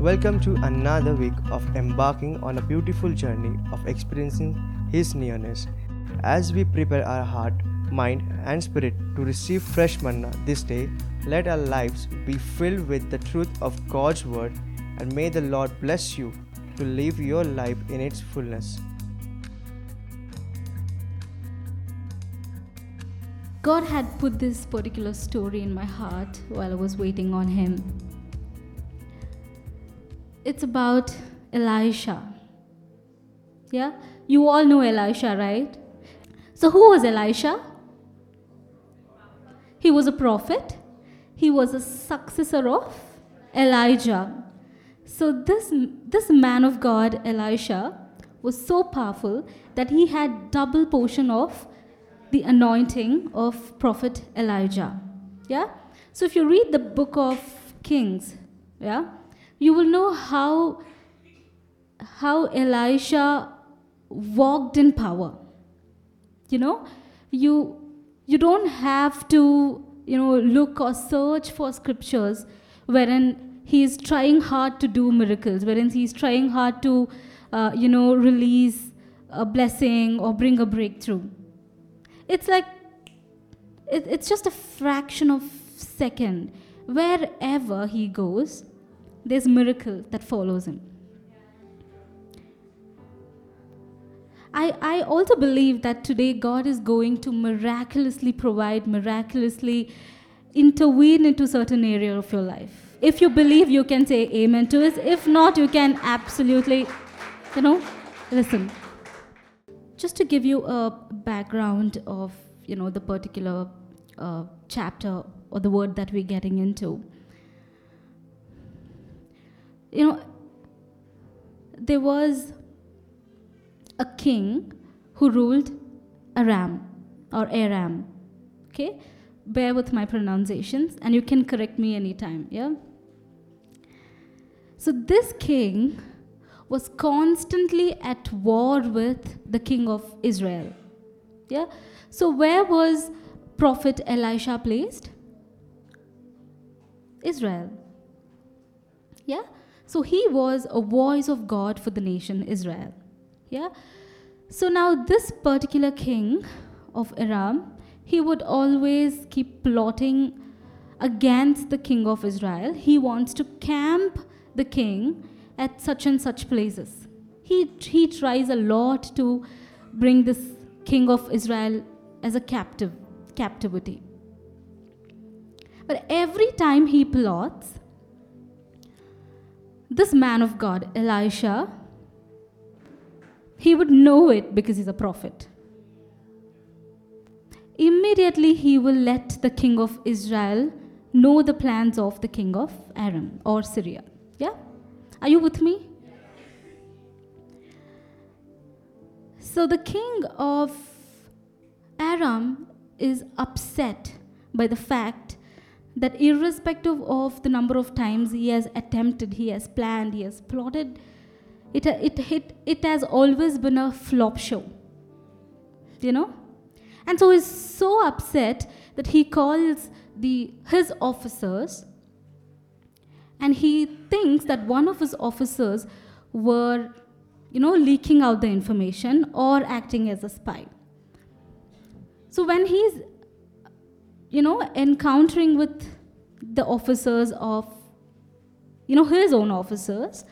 Welcome to another week of embarking on a beautiful journey of experiencing His nearness. As we prepare our heart, mind, and spirit to receive fresh manna this day, let our lives be filled with the truth of God's Word, and may the Lord bless you to live your life in its fullness. God had put this particular story in my heart while I was waiting on Him. It's about Elisha. Yeah? You all know Elisha, right? So, who was Elisha? He was a prophet, he was a successor of Elijah. So, this, this man of God, Elisha, was so powerful that he had double portion of the anointing of prophet Elijah. Yeah? So if you read the book of Kings, yeah, you will know how how Elisha walked in power. You know, you you don't have to, you know, look or search for scriptures wherein he is trying hard to do miracles, wherein he is trying hard to, uh, you know, release a blessing or bring a breakthrough it's like it, it's just a fraction of second wherever he goes there's miracle that follows him I, I also believe that today God is going to miraculously provide, miraculously intervene into certain area of your life. If you believe, you can say amen to it. If not, you can absolutely, you know, listen just to give you a background of you know the particular uh, chapter or the word that we're getting into you know there was a king who ruled aram or aram okay bear with my pronunciations and you can correct me anytime yeah so this king was constantly at war with the king of Israel. Yeah? So, where was Prophet Elisha placed? Israel. Yeah? So, he was a voice of God for the nation Israel. Yeah? So, now this particular king of Aram, he would always keep plotting against the king of Israel. He wants to camp the king at such and such places. He, he tries a lot to bring this king of Israel as a captive, captivity. But every time he plots, this man of God, Elisha, he would know it because he's a prophet. Immediately, he will let the king of Israel know the plans of the king of Aram or Syria. Yeah? Are you with me? So the king of Aram is upset by the fact that, irrespective of the number of times he has attempted, he has planned, he has plotted, it, it, it, it has always been a flop show. You know? And so he's so upset that he calls the, his officers and he thinks that one of his officers were you know leaking out the information or acting as a spy so when he's you know encountering with the officers of you know his own officers.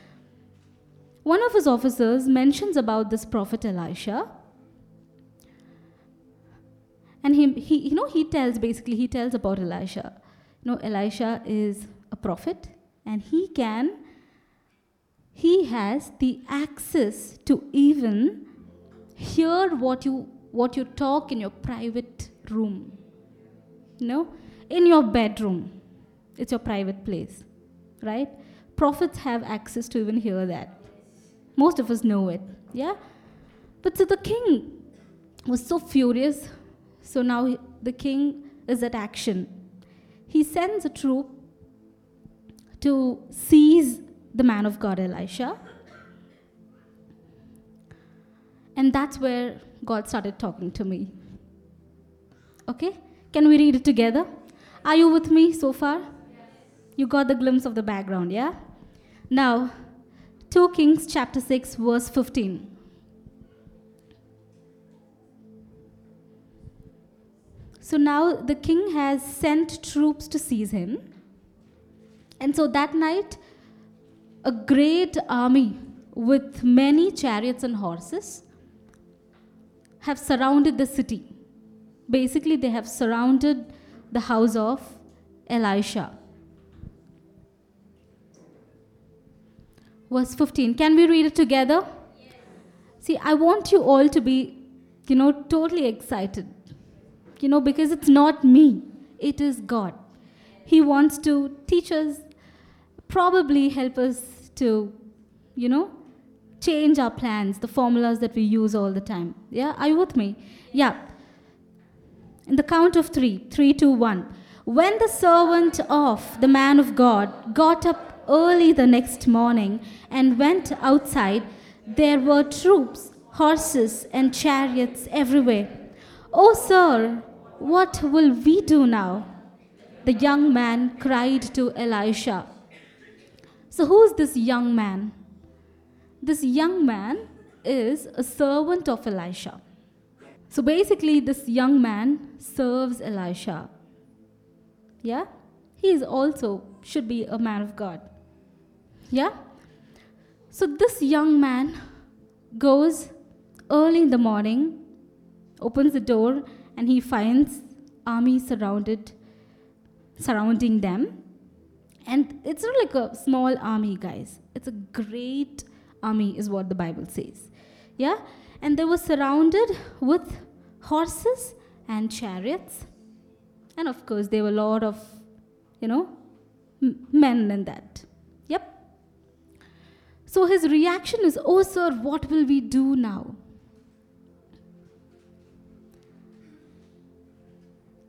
One of his officers mentions about this prophet elisha. And he, he you know he tells basically he tells about elisha. You know elisha is a prophet and he can he has the access to even hear what you what you talk in your private room know in your bedroom. It's your private place right? Prophets have access to even hear that. Most of us know it yeah? But so the king was so furious. So now the king is at action. He sends a troop to seize the man of God, Elisha. And that's where God started talking to me. Okay? Can we read it together? Are you with me so far? You got the glimpse of the background, yeah? Now, 2 Kings chapter 6, verse 15. So now the king has sent troops to seize him. And so that night, a great army with many chariots and horses have surrounded the city. Basically, they have surrounded the house of Elisha. Verse 15. Can we read it together? See, I want you all to be, you know, totally excited. You know, because it's not me, it is God. He wants to teach us, probably help us to, you know, change our plans, the formulas that we use all the time. Yeah, are you with me? Yeah. In the count of three, three, two, one. When the servant of the man of God got up early the next morning and went outside, there were troops, horses, and chariots everywhere. Oh, sir, what will we do now? The young man cried to Elisha. So, who is this young man? This young man is a servant of Elisha. So, basically, this young man serves Elisha. Yeah? He is also should be a man of God. Yeah? So, this young man goes early in the morning, opens the door, and he finds army surrounded surrounding them and it's not like a small army guys it's a great army is what the bible says yeah and they were surrounded with horses and chariots and of course there were a lot of you know men in that yep so his reaction is oh sir what will we do now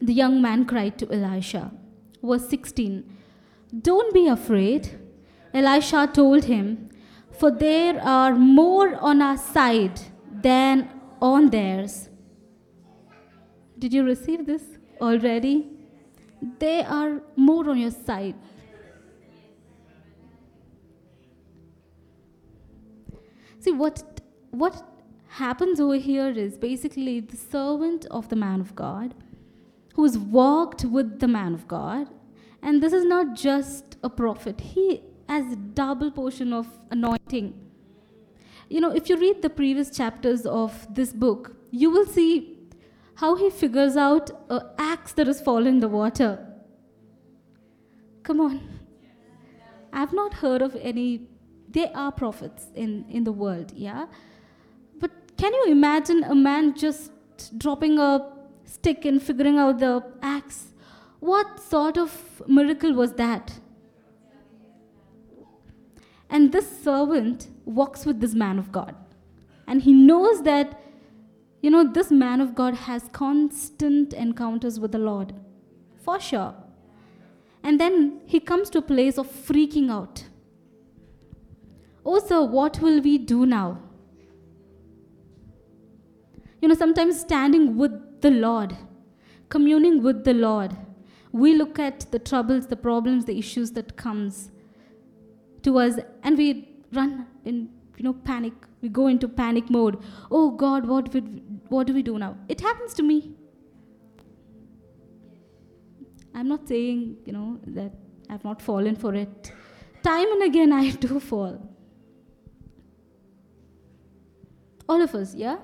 The young man cried to Elisha. Verse 16 Don't be afraid. Elisha told him, For there are more on our side than on theirs. Did you receive this already? They are more on your side. See, what, what happens over here is basically the servant of the man of God who's walked with the man of God. And this is not just a prophet, he has a double portion of anointing. You know, if you read the previous chapters of this book, you will see how he figures out an axe that has fallen in the water. Come on. I've not heard of any, there are prophets in, in the world, yeah? But can you imagine a man just dropping a stick and figuring out the axe. What sort of miracle was that? And this servant walks with this man of God. And he knows that, you know, this man of God has constant encounters with the Lord. For sure. And then he comes to a place of freaking out. Oh, sir, what will we do now? You know, sometimes standing with the Lord, communing with the Lord. We look at the troubles, the problems, the issues that comes to us, and we run in you know panic. We go into panic mode. Oh God, what would, what do we do now? It happens to me. I'm not saying you know that I've not fallen for it. Time and again I do fall. All of us, yeah?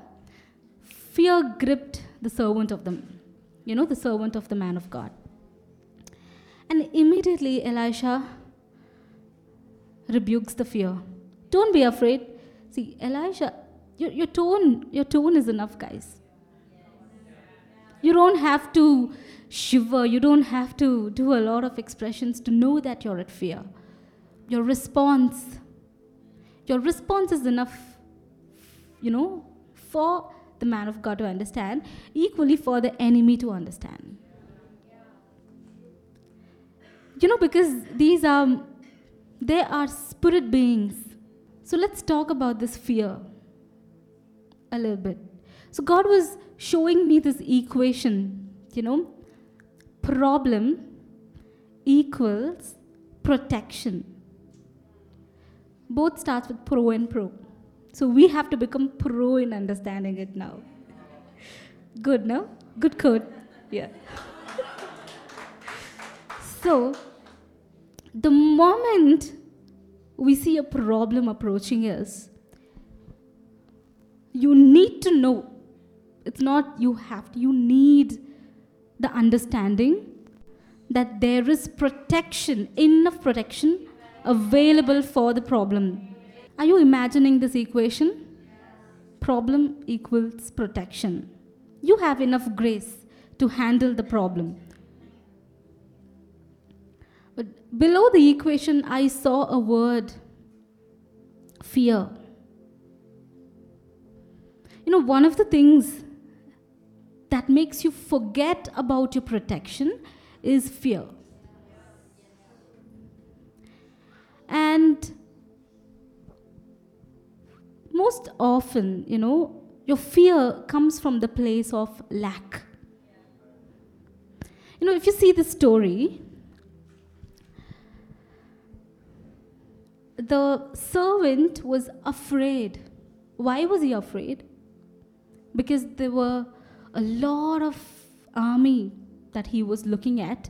Fear gripped the servant of the, you know, the servant of the man of God. And immediately Elisha rebukes the fear. Don't be afraid. See, Elisha, your, your tone, your tone is enough, guys. You don't have to shiver. You don't have to do a lot of expressions to know that you're at fear. Your response, your response is enough, you know, for the man of God to understand, equally for the enemy to understand. You know, because these are, they are spirit beings. So let's talk about this fear a little bit. So God was showing me this equation, you know, problem equals protection. both starts with pro and pro. So we have to become pro in understanding it now. Good, no? Good code. Yeah. so, the moment we see a problem approaching us, you need to know. It's not you have to, you need the understanding that there is protection, enough protection available for the problem. Are you imagining this equation? Problem equals protection. You have enough grace to handle the problem. But below the equation, I saw a word fear. You know, one of the things that makes you forget about your protection is fear. And most often, you know, your fear comes from the place of lack. You know, if you see the story, the servant was afraid. Why was he afraid? Because there were a lot of army that he was looking at,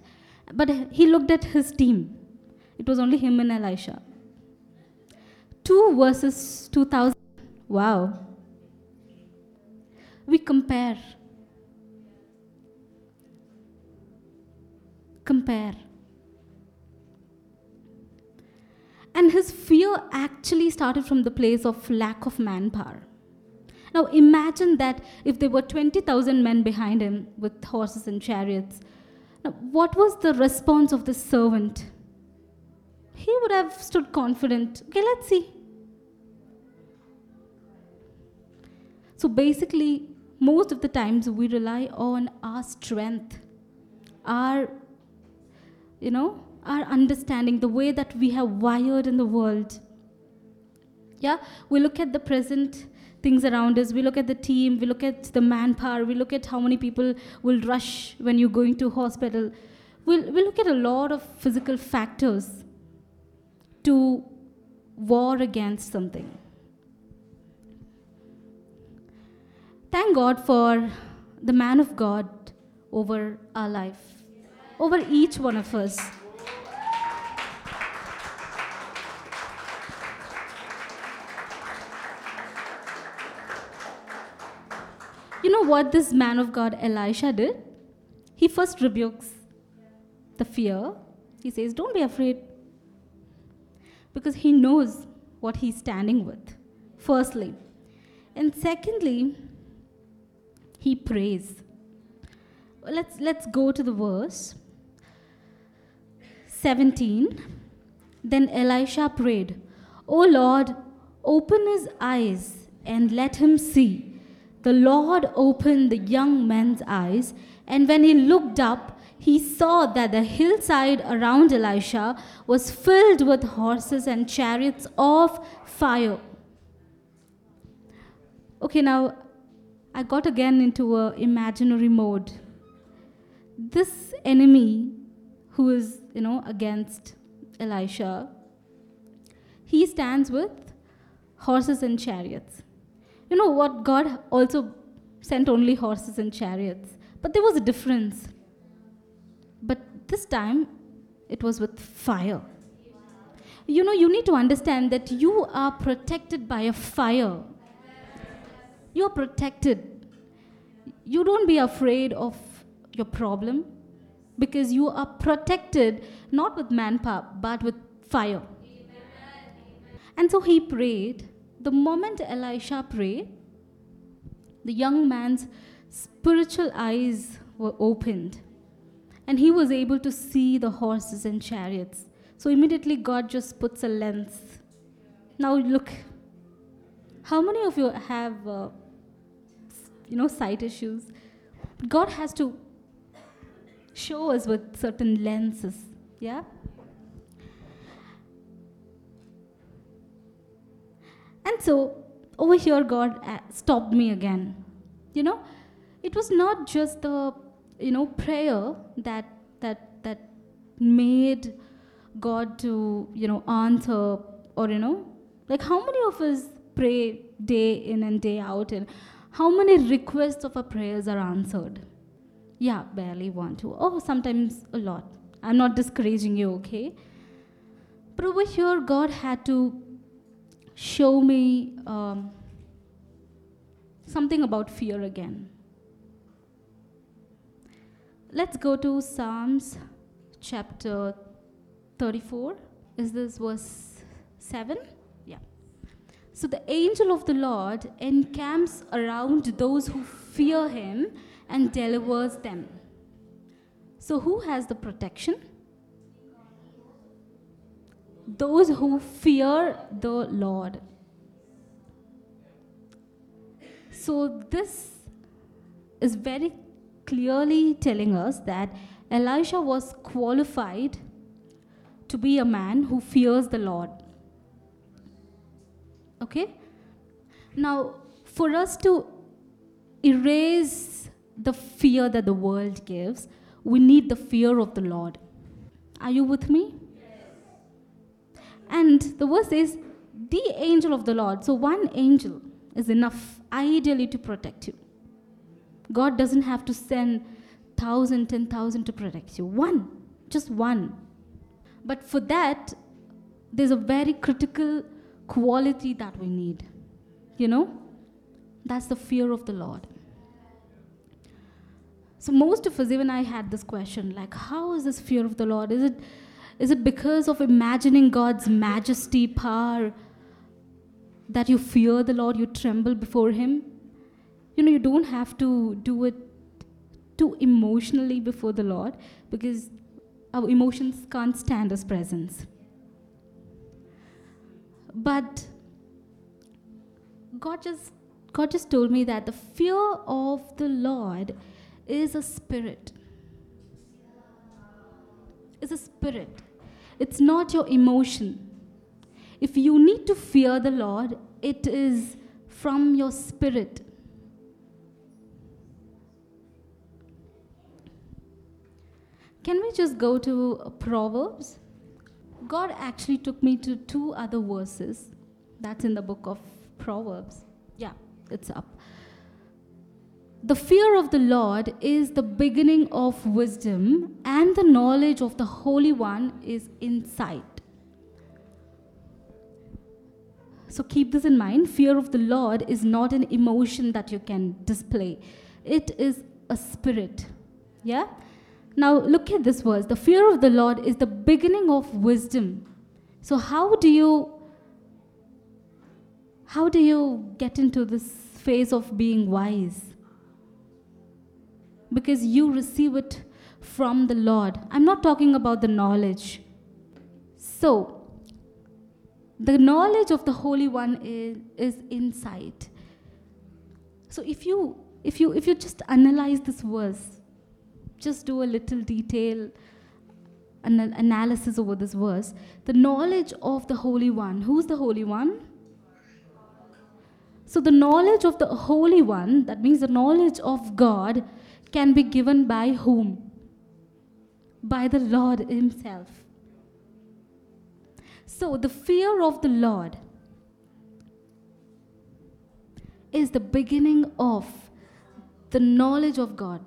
but he looked at his team. It was only him and Elisha. 2 verses 2000. Wow. We compare. Compare. And his fear actually started from the place of lack of manpower. Now imagine that if there were 20,000 men behind him with horses and chariots. Now, what was the response of the servant? He would have stood confident. Okay, let's see. So basically, most of the times we rely on our strength, our, you know, our understanding, the way that we have wired in the world. Yeah, we look at the present things around us. We look at the team, we look at the manpower, we look at how many people will rush when you're going to hospital. We'll, we look at a lot of physical factors to war against something. Thank God for the man of God over our life, over each one of us. You know what this man of God, Elisha, did? He first rebukes the fear. He says, Don't be afraid. Because he knows what he's standing with, firstly. And secondly, he prays. Let's, let's go to the verse 17. Then Elisha prayed, O Lord, open his eyes and let him see. The Lord opened the young man's eyes, and when he looked up, he saw that the hillside around Elisha was filled with horses and chariots of fire. Okay, now I got again into a imaginary mode. This enemy who is, you know, against Elisha, he stands with horses and chariots. You know what? God also sent only horses and chariots. But there was a difference. But this time, it was with fire. You know, you need to understand that you are protected by a fire. You're protected. You don't be afraid of your problem because you are protected not with manpower but with fire. And so he prayed the moment Elisha prayed, the young man's spiritual eyes were opened and he was able to see the horses and chariots. So immediately God just puts a lens. Now look, how many of you have, uh, you know, sight issues? God has to show us with certain lenses, yeah? And so over here, God uh, stopped me again. You know, it was not just the you know prayer that that that made God to you know answer or you know Like, how many of us pray day in and day out, and how many requests of our prayers are answered? Yeah, barely one, two. Oh, sometimes a lot. I'm not discouraging you, okay? But over here, God had to show me um, something about fear again. Let's go to Psalms chapter 34. Is this verse 7? Yeah. So the angel of the Lord encamps around those who fear him and delivers them. So, who has the protection? Those who fear the Lord. So, this is very clearly telling us that Elisha was qualified to be a man who fears the Lord. Okay? Now, for us to erase the fear that the world gives, we need the fear of the Lord. Are you with me? And the verse says, the angel of the Lord. So, one angel is enough, ideally, to protect you. God doesn't have to send thousand, ten thousand to protect you. One, just one. But for that, there's a very critical quality that we need. You know? That's the fear of the Lord. So most of us, even I had this question, like, how is this fear of the Lord? Is it is it because of imagining God's majesty, power, that you fear the Lord, you tremble before Him? You know, you don't have to do it too emotionally before the Lord because our emotions can't stand His presence. But God just God just told me that the fear of the Lord is a spirit. It's a spirit. It's not your emotion. If you need to fear the Lord, it is from your spirit. Can we just go to uh, Proverbs? God actually took me to two other verses. That's in the book of Proverbs. Yeah, it's up. The fear of the Lord is the beginning of wisdom, and the knowledge of the Holy One is insight. So keep this in mind. Fear of the Lord is not an emotion that you can display, it is a spirit. Yeah? Now look at this verse. The fear of the Lord is the beginning of wisdom. So how do you how do you get into this phase of being wise? Because you receive it from the Lord. I'm not talking about the knowledge. So, the knowledge of the Holy One is, is insight. So if you if you if you just analyze this verse, just do a little detail an analysis over this verse, the knowledge of the Holy One. Who's the Holy One? So the knowledge of the Holy One, that means the knowledge of God, can be given by whom? By the Lord Himself. So, the fear of the Lord is the beginning of the knowledge of God,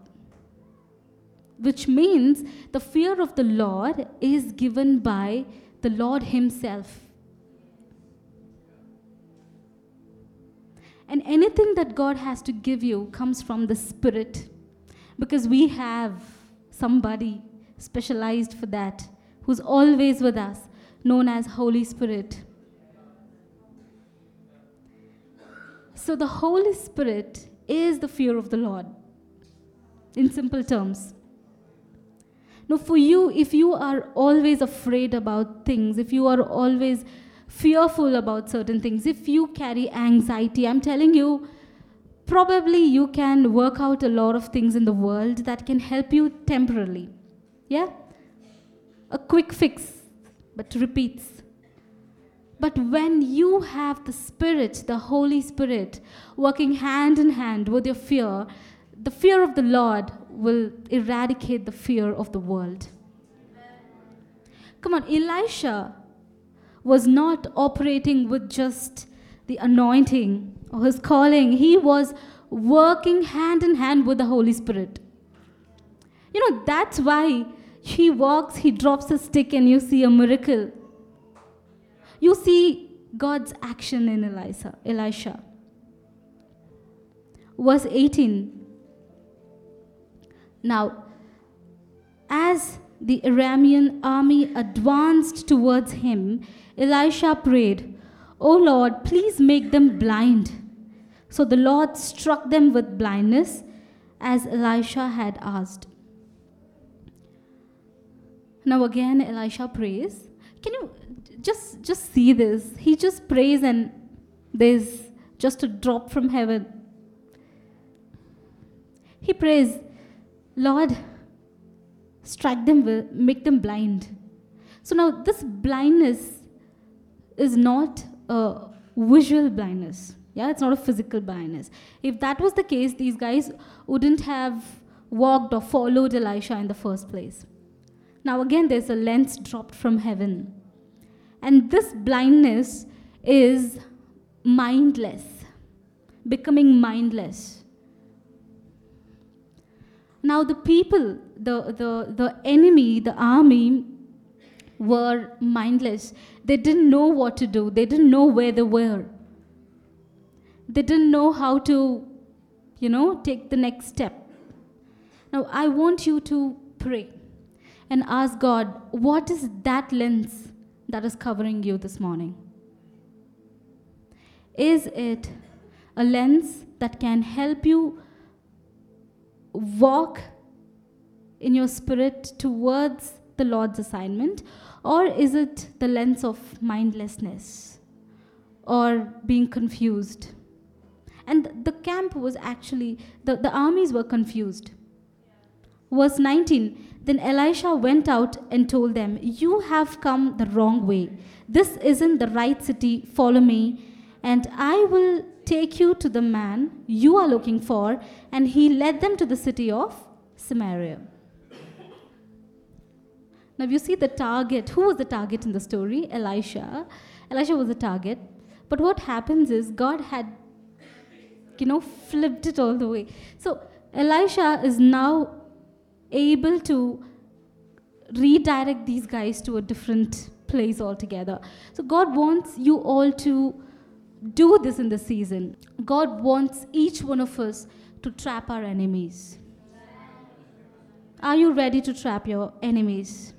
which means the fear of the Lord is given by the Lord Himself. And anything that God has to give you comes from the Spirit, because we have somebody specialized for that who's always with us known as Holy Spirit. So, the Holy Spirit is the fear of the Lord, in simple terms. Now, for you, if you are always afraid about things, if you are always fearful about certain things, if you carry anxiety, I'm telling you, probably you can work out a lot of things in the world that can help you temporarily. Yeah? A quick fix but repeats. But when you have the Spirit, the Holy Spirit, working hand in hand with your fear, the fear of the Lord will eradicate the fear of the world. Come on, Elisha was not operating with just the anointing or his calling, he was working hand in hand with the Holy Spirit. You know, that's why he walks, he drops a stick, and you see a miracle. You see God's action in Elisha. Elisha. Verse 18. Now, as the Aramean army advanced towards him, Elisha prayed, O Lord, please make them blind. So the Lord struck them with blindness as Elisha had asked. Now again Elisha prays. Can you just just see this? He just prays and there's just a drop from heaven. He prays, Lord, strike them, with, make them blind. So now this blindness is not a visual blindness. Yeah, it's not a physical blindness. If that was the case, these guys wouldn't have walked or followed Elisha in the first place. Now, again, there's a lens dropped from heaven. And this blindness is mindless, becoming mindless. Now, the people, the, the, the enemy, the army, were mindless. They didn't know what to do, they didn't know where they were. They didn't know how to, you know, take the next step. Now, I want you to pray and ask God, what is that lens that is covering you this morning? Is it a lens that can help you walk in your spirit towards the Lord's assignment? Or is it the lens of mindlessness or being confused? And the camp was actually, the, the armies were confused. Verse 19 Then Elisha went out and told them, You have come the wrong way. This isn't the right city. Follow me, and I will take you to the man you are looking for. And he led them to the city of Samaria. Now, you see the target. Who was the target in the story? Elisha. Elisha was the target. But what happens is God had, you know, flipped it all the way. So, Elisha is now able to redirect these guys to a different place altogether. So, God wants you all to do this in the season. God wants each one of us to trap our enemies. Are you ready to trap your enemies?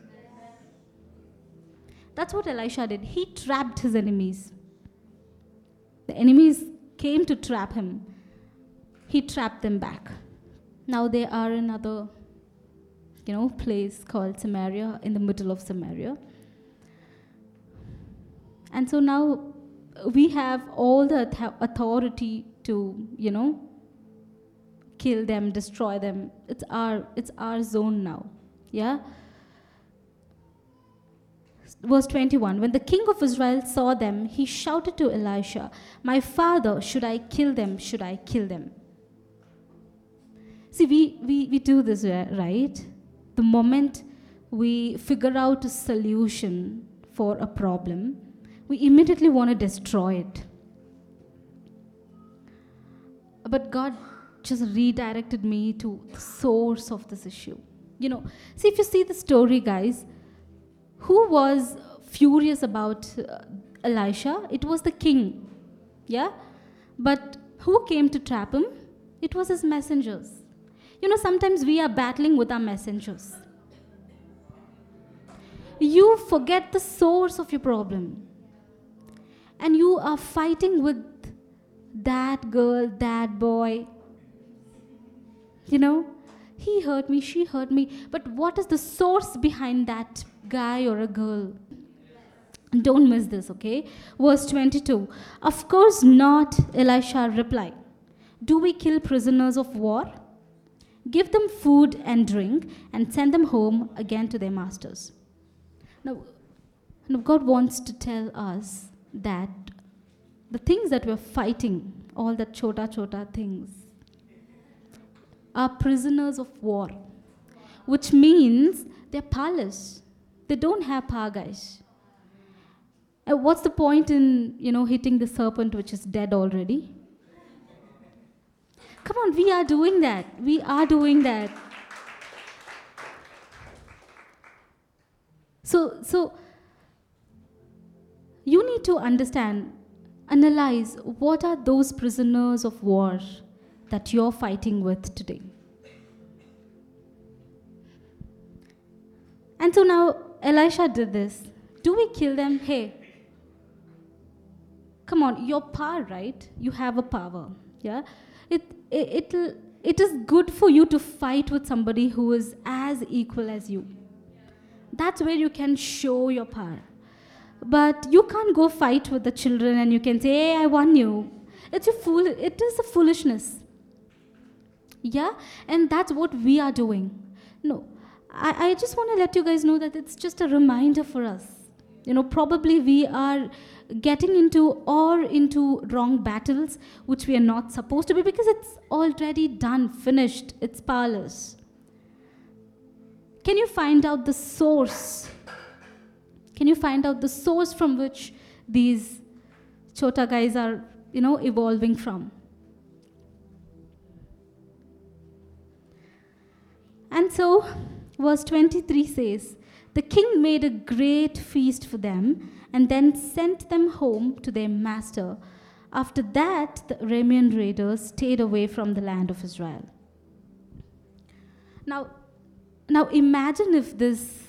That's what Elisha did. He trapped his enemies. The enemies came to trap him. He trapped them back. Now they are in another, you know, place called Samaria, in the middle of Samaria. And so now we have all the authority to, you know, kill them, destroy them. It's our it's our zone now. Yeah? Verse 21 When the king of Israel saw them, he shouted to Elisha, My father, should I kill them? Should I kill them? See, we, we, we do this, uh, right? The moment we figure out a solution for a problem, we immediately want to destroy it. But God just redirected me to the source of this issue. You know, see, if you see the story, guys, who was furious about uh, Elisha? It was the king. Yeah? But who came to trap him? It was his messengers. You know, sometimes we are battling with our messengers. You forget the source of your problem. And you are fighting with that girl, that boy. You know, he hurt me, she hurt me. But what is the source behind that guy or a girl. Don't miss this, okay? Verse 22. Of course not, Elisha replied. Do we kill prisoners of war? Give them food and drink and send them home again to their masters. Now, now God wants to tell us that the things that we're fighting, all the chota chota things, are prisoners of war, which means they're powerless. They don't have power, guys. And what's the point in, you know, hitting the serpent which is dead already? Come on, we are doing that. We are doing that. So, so you need to understand, analyze what are those prisoners of war that you're fighting with today. And so now Elisha did this. Do we kill them? Hey, come on, your power, right? You have a power. Yeah? It, it, it'll, it is good for you to fight with somebody who is as equal as you. That's where you can show your power. But you can't go fight with the children and you can say, hey, I won you. It's a fool, it is a foolishness. Yeah? And that's what we are doing. No. I, I just want to let you guys know that it's just a reminder for us. You know, probably we are getting into or into wrong battles which we are not supposed to be because it's already done, finished, it's powerless. Can you find out the source? Can you find out the source from which these chota guys are, you know, evolving from? And so, verse 23 says, The king made a great feast for them and then sent them home to their master. After that, the Aramean raiders stayed away from the land of Israel. Now, now imagine if this,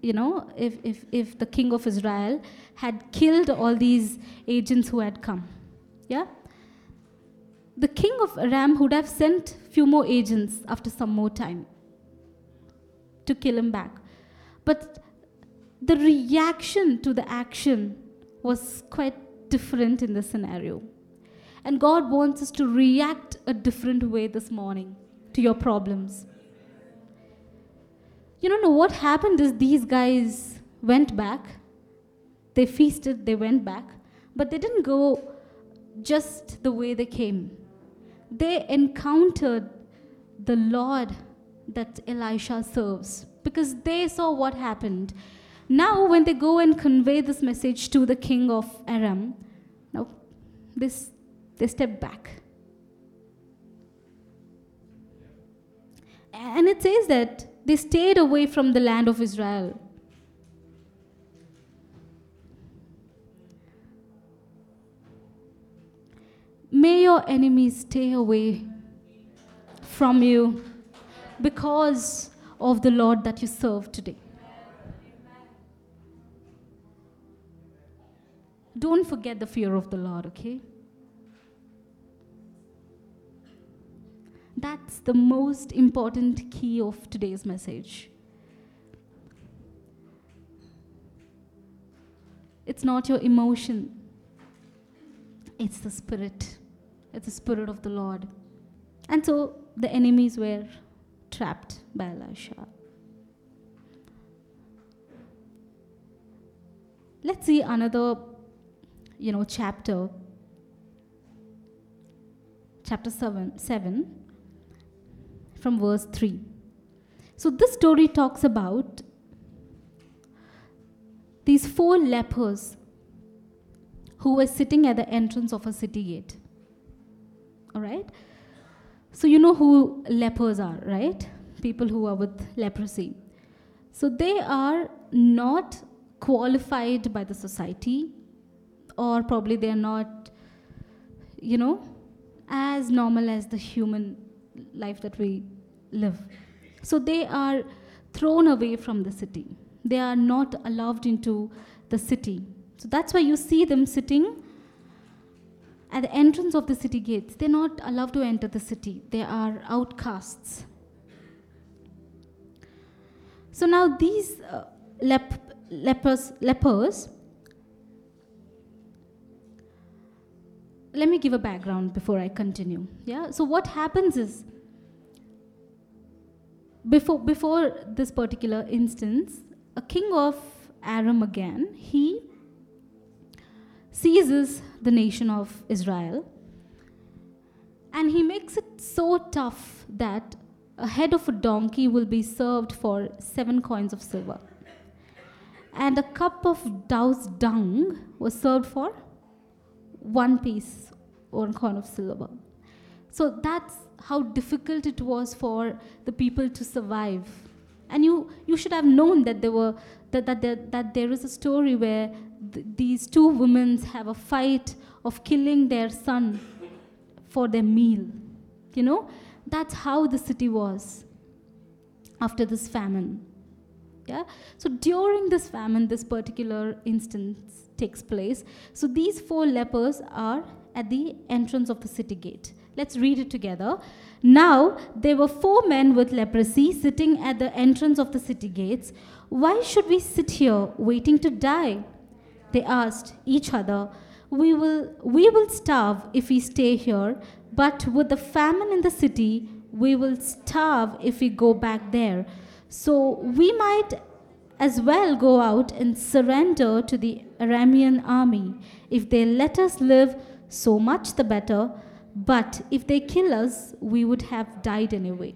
you know, if, if, if the king of Israel had killed all these agents who had come. Yeah? The king of Aram would have sent few more agents after some more time to kill him back. But the reaction to the action was quite different in the scenario. And God wants us to react a different way this morning to your problems. You don't know what happened is these guys went back, they feasted, they went back, but they didn't go just the way they came. They encountered the Lord that Elisha serves because they saw what happened. Now, when they go and convey this message to the king of Aram, now this, they step back. And it says that they stayed away from the land of Israel. May your enemies stay away from you because of the Lord that you serve today. Don't forget the fear of the Lord, okay? That's the most important key of today's message. It's not your emotion, it's the spirit. It's the spirit of the Lord. And so the enemies were trapped by Elisha. Let's see another, you know, chapter. Chapter 7, 7 from verse 3. So this story talks about these four lepers who were sitting at the entrance of a city gate. All right? So you know who lepers are, right? People who are with leprosy. So they are not qualified by the society, or probably they are not, you know, as normal as the human life that we live. So they are thrown away from the city. They are not allowed into the city. So that's why you see them sitting at the entrance of the city gates. They're not allowed to enter the city, they are outcasts. So now these uh, lep- lepers, lepers, let me give a background before I continue. Yeah. So what happens is before before this particular instance, a king of Aram again, he seizes the nation of Israel and he makes it so tough that a head of a donkey will be served for seven coins of silver. and a cup of dove's dung was served for one piece, one coin of silver. So that's how difficult it was for the people to survive. And you, you should have known that there were that, that, that there is a story where th- these two women have a fight of killing their son for their meal. You know, that's how the city was after this famine. Yeah? So during this famine, this particular instance takes place. So these four lepers are at the entrance of the city gate. Let's read it together. Now there were four men with leprosy sitting at the entrance of the city gates. Why should we sit here waiting to die? They asked each other. We will, we will starve if we stay here, but with the famine in the city, we will starve if we go back there. So we might as well go out and surrender to the Aramean army. If they let us live, so much the better. But if they kill us, we would have died anyway.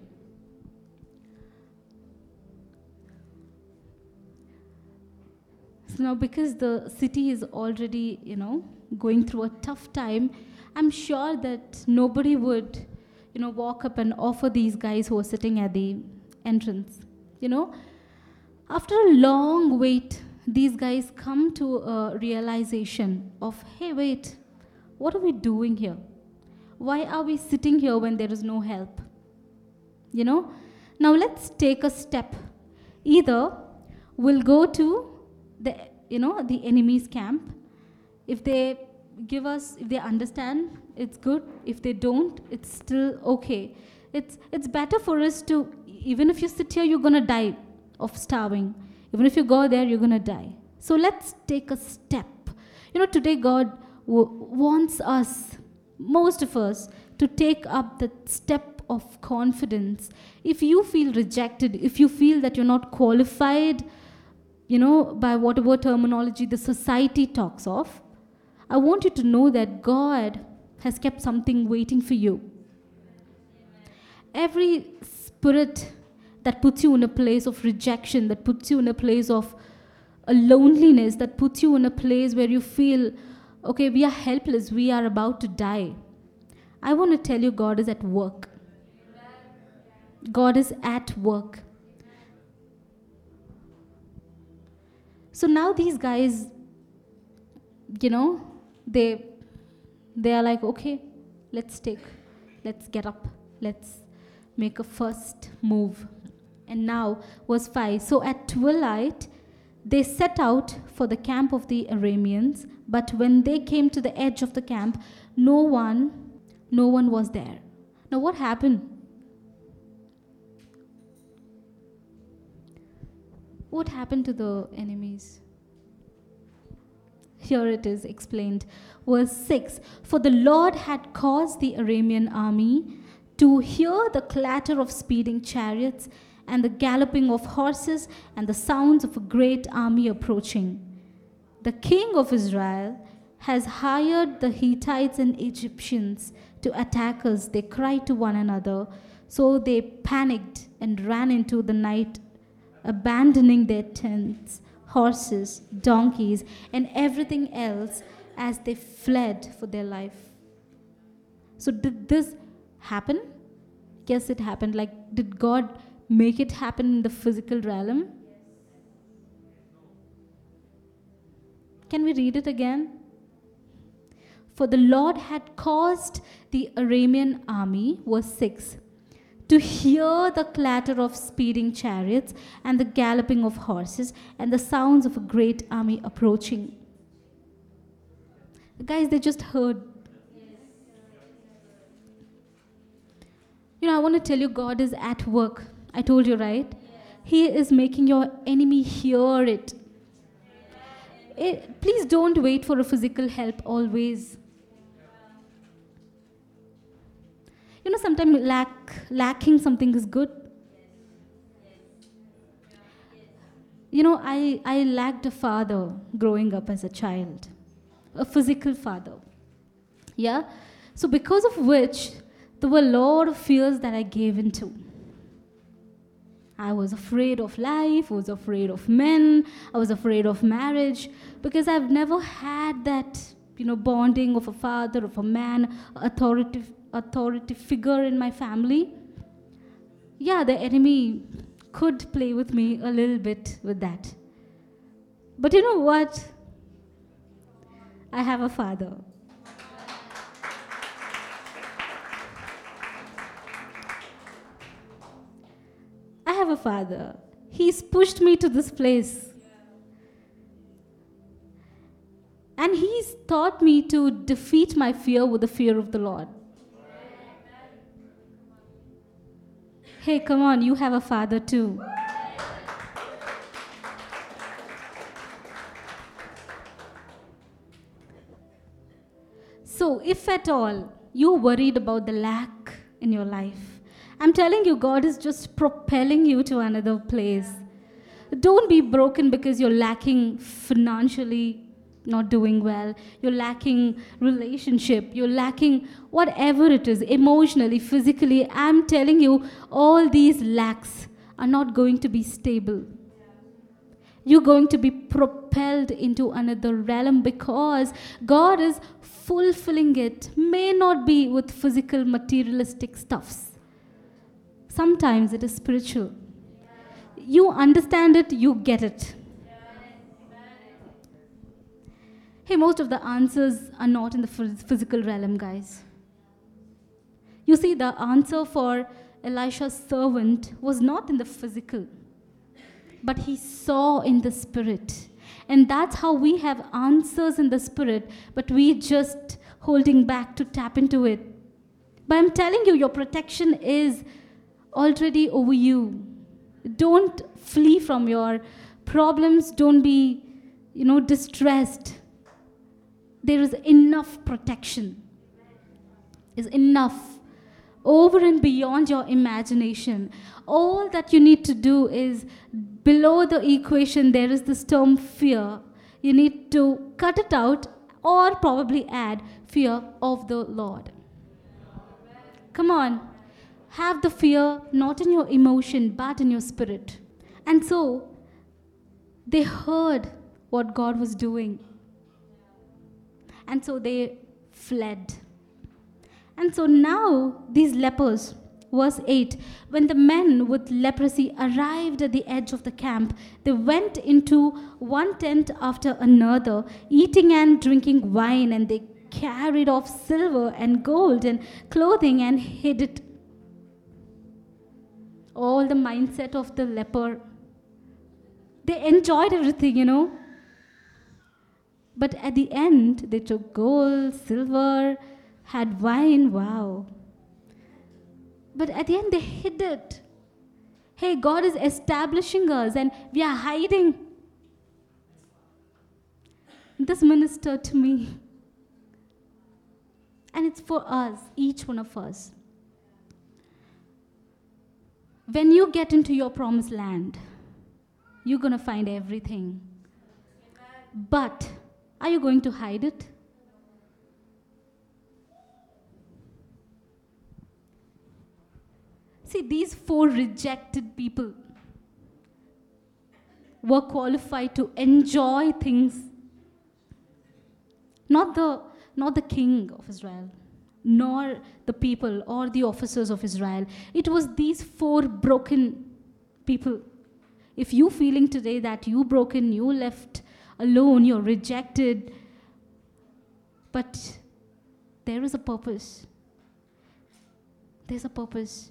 So now, because the city is already, you know, going through a tough time, I'm sure that nobody would, you know, walk up and offer these guys who are sitting at the entrance. You know, after a long wait, these guys come to a realization of, hey, wait, what are we doing here? Why are we sitting here when there is no help? You know? Now let's take a step. Either we'll go to the you know the enemy's camp. If they give us if they understand, it's good. If they don't, it's still okay. It's it's better for us to even if you sit here, you're gonna die of starving. Even if you go there, you're gonna die. So let's take a step. You know, today God w- wants us most of us to take up the step of confidence. If you feel rejected, if you feel that you're not qualified, you know, by whatever terminology the society talks of, I want you to know that God has kept something waiting for you. Every spirit that puts you in a place of rejection, that puts you in a place of a loneliness, that puts you in a place where you feel okay, we are helpless, we are about to die. I want to tell you, God is at work. God is at work. So now these guys, you know, they they are like, okay, let's take, let's get up, let's make a first move. And now, verse 5 So at twilight, they set out for the camp of the Arameans, but when they came to the edge of the camp, no one, no one was there. Now what happened? What happened to the enemies? Here it is explained. Verse 6 For the Lord had caused the Aramean army to hear the clatter of speeding chariots and the galloping of horses and the sounds of a great army approaching. The king of Israel has hired the Hittites and Egyptians to attack us. They cried to one another. So they panicked and ran into the night, abandoning their tents, horses, donkeys, and everything else as they fled for their life. So, did this happen? Yes, it happened. Like, did God make it happen in the physical realm? Can we read it again? For the Lord had caused the Aramean army, verse 6, to hear the clatter of speeding chariots and the galloping of horses and the sounds of a great army approaching. Guys, they just heard. You know, I want to tell you, God is at work. I told you, right? He is making your enemy hear it. it. Please don't wait for a physical help always. Sometimes lack, lacking something is good. You know, I, I lacked a father growing up as a child, a physical father. Yeah? So, because of which, there were a lot of fears that I gave into. I was afraid of life, I was afraid of men, I was afraid of marriage because I've never had that, you know, bonding of a father, of a man, authority, authority figure in my family. Yeah, the enemy could play with me a little bit with that. But you know what? I have a father. I have a father. He's pushed me to this place. And he's taught me to defeat my fear with the fear of the Lord. Hey, come on, you have a father too. So, if at all you're worried about the lack in your life, I'm telling you, God is just propelling you to another place. Don't be broken because you're lacking financially, not doing well. You're lacking relationship. You're lacking whatever it is, emotionally, physically. I'm telling you, all these lacks are not going to be stable. You're going to be propelled into another realm because God is fulfilling it. May not be with physical, materialistic stuffs. Sometimes it is spiritual. You understand it, you get it. Hey, most of the answers are not in the physical realm, guys. You see, the answer for Elisha's servant was not in the physical, but he saw in the spirit. And that's how we have answers in the spirit, but we're just holding back to tap into it. But I'm telling you, your protection is already over you. Don't flee from your problems. Don't be, you know, distressed. There is enough protection. Is enough over and beyond your imagination. All that you need to do is below the equation, there is this term fear. You need to cut it out or probably add fear of the Lord. Come on. Have the fear not in your emotion but in your spirit. And so they heard what God was doing. And so they fled. And so now these lepers, verse 8, when the men with leprosy arrived at the edge of the camp, they went into one tent after another, eating and drinking wine, and they carried off silver and gold and clothing and hid it. All the mindset of the leper. They enjoyed everything, you know. But at the end, they took gold, silver, had wine, wow. But at the end, they hid it. Hey, God is establishing us and we are hiding. This ministered to me. And it's for us, each one of us. When you get into your promised land, you're going to find everything. But are you going to hide it? See, these four rejected people were qualified to enjoy things. Not the, not the king of Israel, nor the people or the officers of Israel. It was these four broken people. If you feeling today that you broken, you left alone, you're rejected, but there is a purpose. There's a purpose.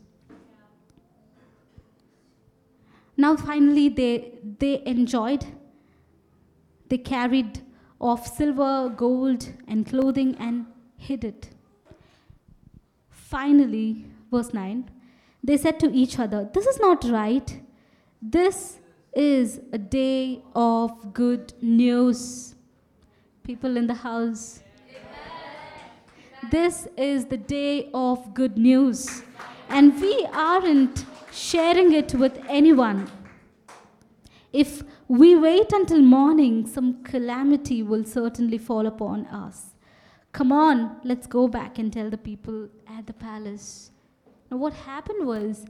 Now, finally, they, they enjoyed. They carried off silver, gold, and clothing and hid it. Finally, verse 9, they said to each other, This is not right. This is a day of good news. People in the house, this is the day of good news. And we aren't sharing it with anyone. If we wait until morning, some calamity will certainly fall upon us. Come on, let's go back and tell the people at the palace. Now, what happened was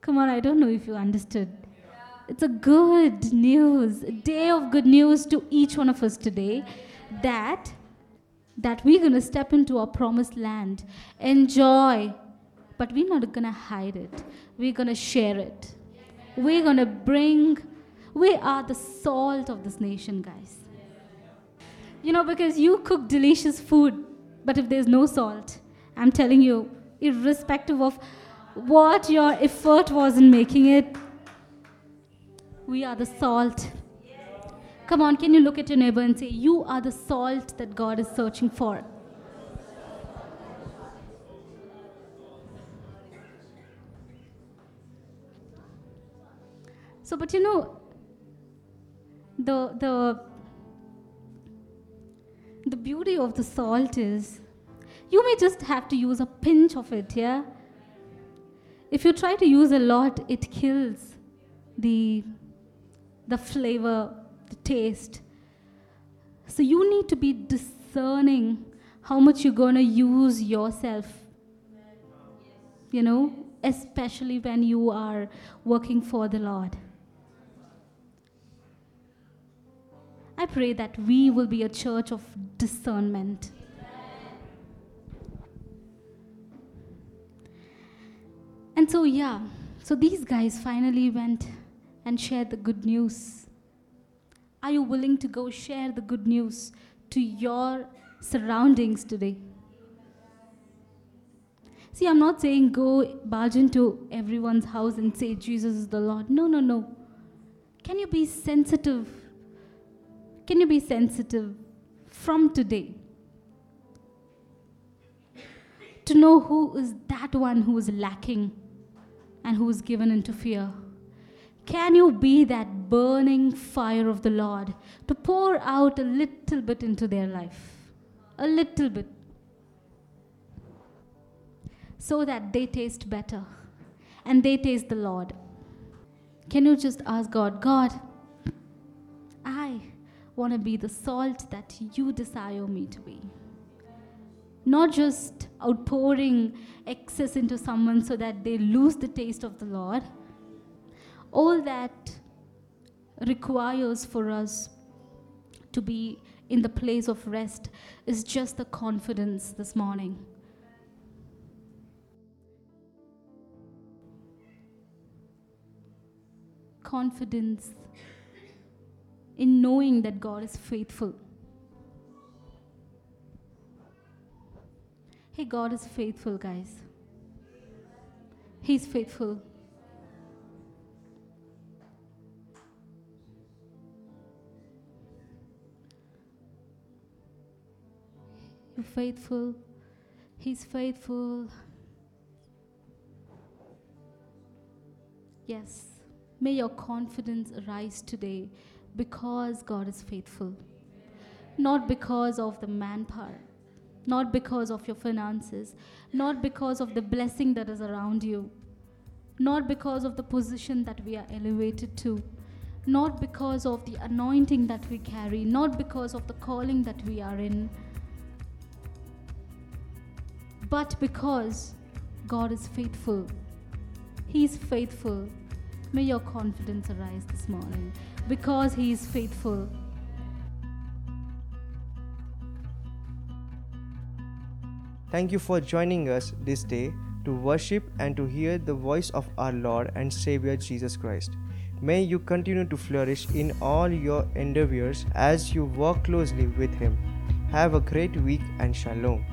Come on, I don't know if you understood. It's a good news, a day of good news to each one of us today that that we're going to step into our promised land, enjoy, but we're not going to hide it. We're going to share it. We're going to bring we are the salt of this nation, guys. You know, because you cook delicious food, but if there's no salt, I'm telling you, irrespective of what your effort was in making it, we are the salt. Come on, can you look at your neighbor and say, You are the salt that God is searching for? So, but you know, the, the, the beauty of the salt is you may just have to use a pinch of it, yeah? If you try to use a lot, it kills the, the flavor, the taste. So you need to be discerning how much you're going to use yourself. You know, especially when you are working for the Lord. I pray that we will be a church of discernment. And so, yeah, so these guys finally went and shared the good news. Are you willing to go share the good news to your surroundings today? See, I'm not saying go barge into everyone's house and say Jesus is the Lord. No, no, no. Can you be sensitive can you be sensitive from today to know who is that one who is lacking and who is given into fear? Can you be that burning fire of the Lord to pour out a little bit into their life? A little bit. So that they taste better and they taste the Lord. Can you just ask God, God, I want to be the salt that you desire me to be. Not just outpouring excess into someone so that they lose the taste of the Lord. All that requires for us to be in the place of rest is just the confidence this morning. Confidence in knowing that God is faithful. Hey, God is faithful, guys. He's faithful. You're faithful. He's faithful. Yes. May your confidence rise today because God is faithful, not because of the manpower, not because of your finances, not because of the blessing that is around you, not because of the position that we are elevated to, not because of the anointing that we carry, not because of the calling that we are in, but because God is faithful. He is faithful. May your confidence arise this morning because He is faithful. Thank you for joining us this day to worship and to hear the voice of our Lord and Savior Jesus Christ. May you continue to flourish in all your endeavors as you work closely with Him. Have a great week and shalom.